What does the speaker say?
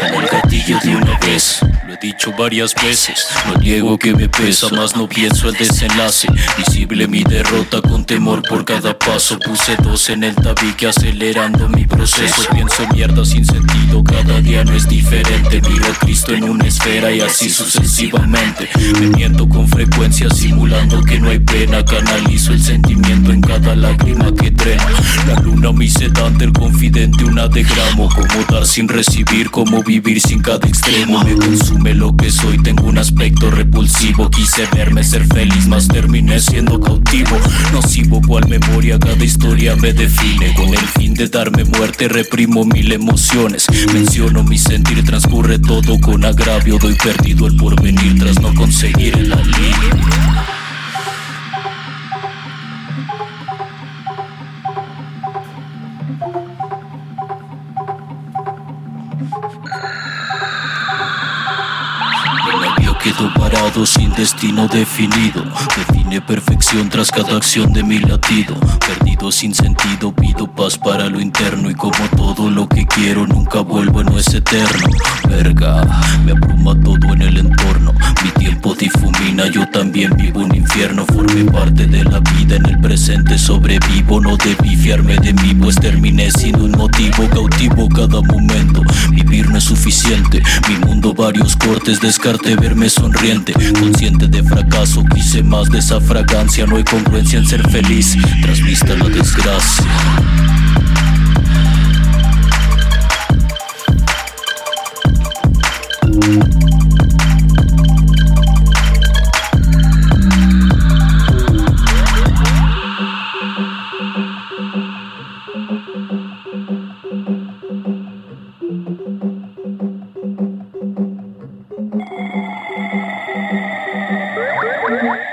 Jala el gatillo de una vez Lo he dicho varias veces. No niego que me pesa Más no pienso el desenlace. Visible mi derrota con temor por cada paso. Puse dos en el tabique acelerando mi proceso. Pienso mierda sin sentido Cada día no es diferente. Miro a Cristo en una esfera y así sucesivamente. Me miento con frecuencia simulando que no hay pena. Canalizo el sentimiento en cada lágrima que drena. La luna mi sedante, el confidente una de gramo Como dar sin recibir, como vivir sin cada extremo. Me consume lo que soy, tengo un aspecto repulsivo. Quise verme ser feliz, más terminé siendo cautivo. Nocivo cual memoria, cada historia me define. Con el fin de darme muerte, reprimo mil emociones. Menciono mi sentir, transcurre todo con agravio. Doy perdido el porvenir tras no conseguir quedo parado sin destino definido. Define perfección tras cada acción de mi latido. Perdido sin sentido, pido paz para lo interno. Y como todo lo que quiero nunca vuelvo, no es eterno. Verga, me abruma todo en el entorno. Mi tiempo difumina, yo también vivo un infierno. Formé parte de la vida en el presente, sobrevivo. No debí fiarme de mí, pues terminé siendo un motivo cautivo cada momento. Suficiente. Mi mundo, varios cortes, descarte verme sonriente. Consciente de fracaso, quise más de esa fragancia. No hay congruencia en ser feliz, tras la desgracia. What?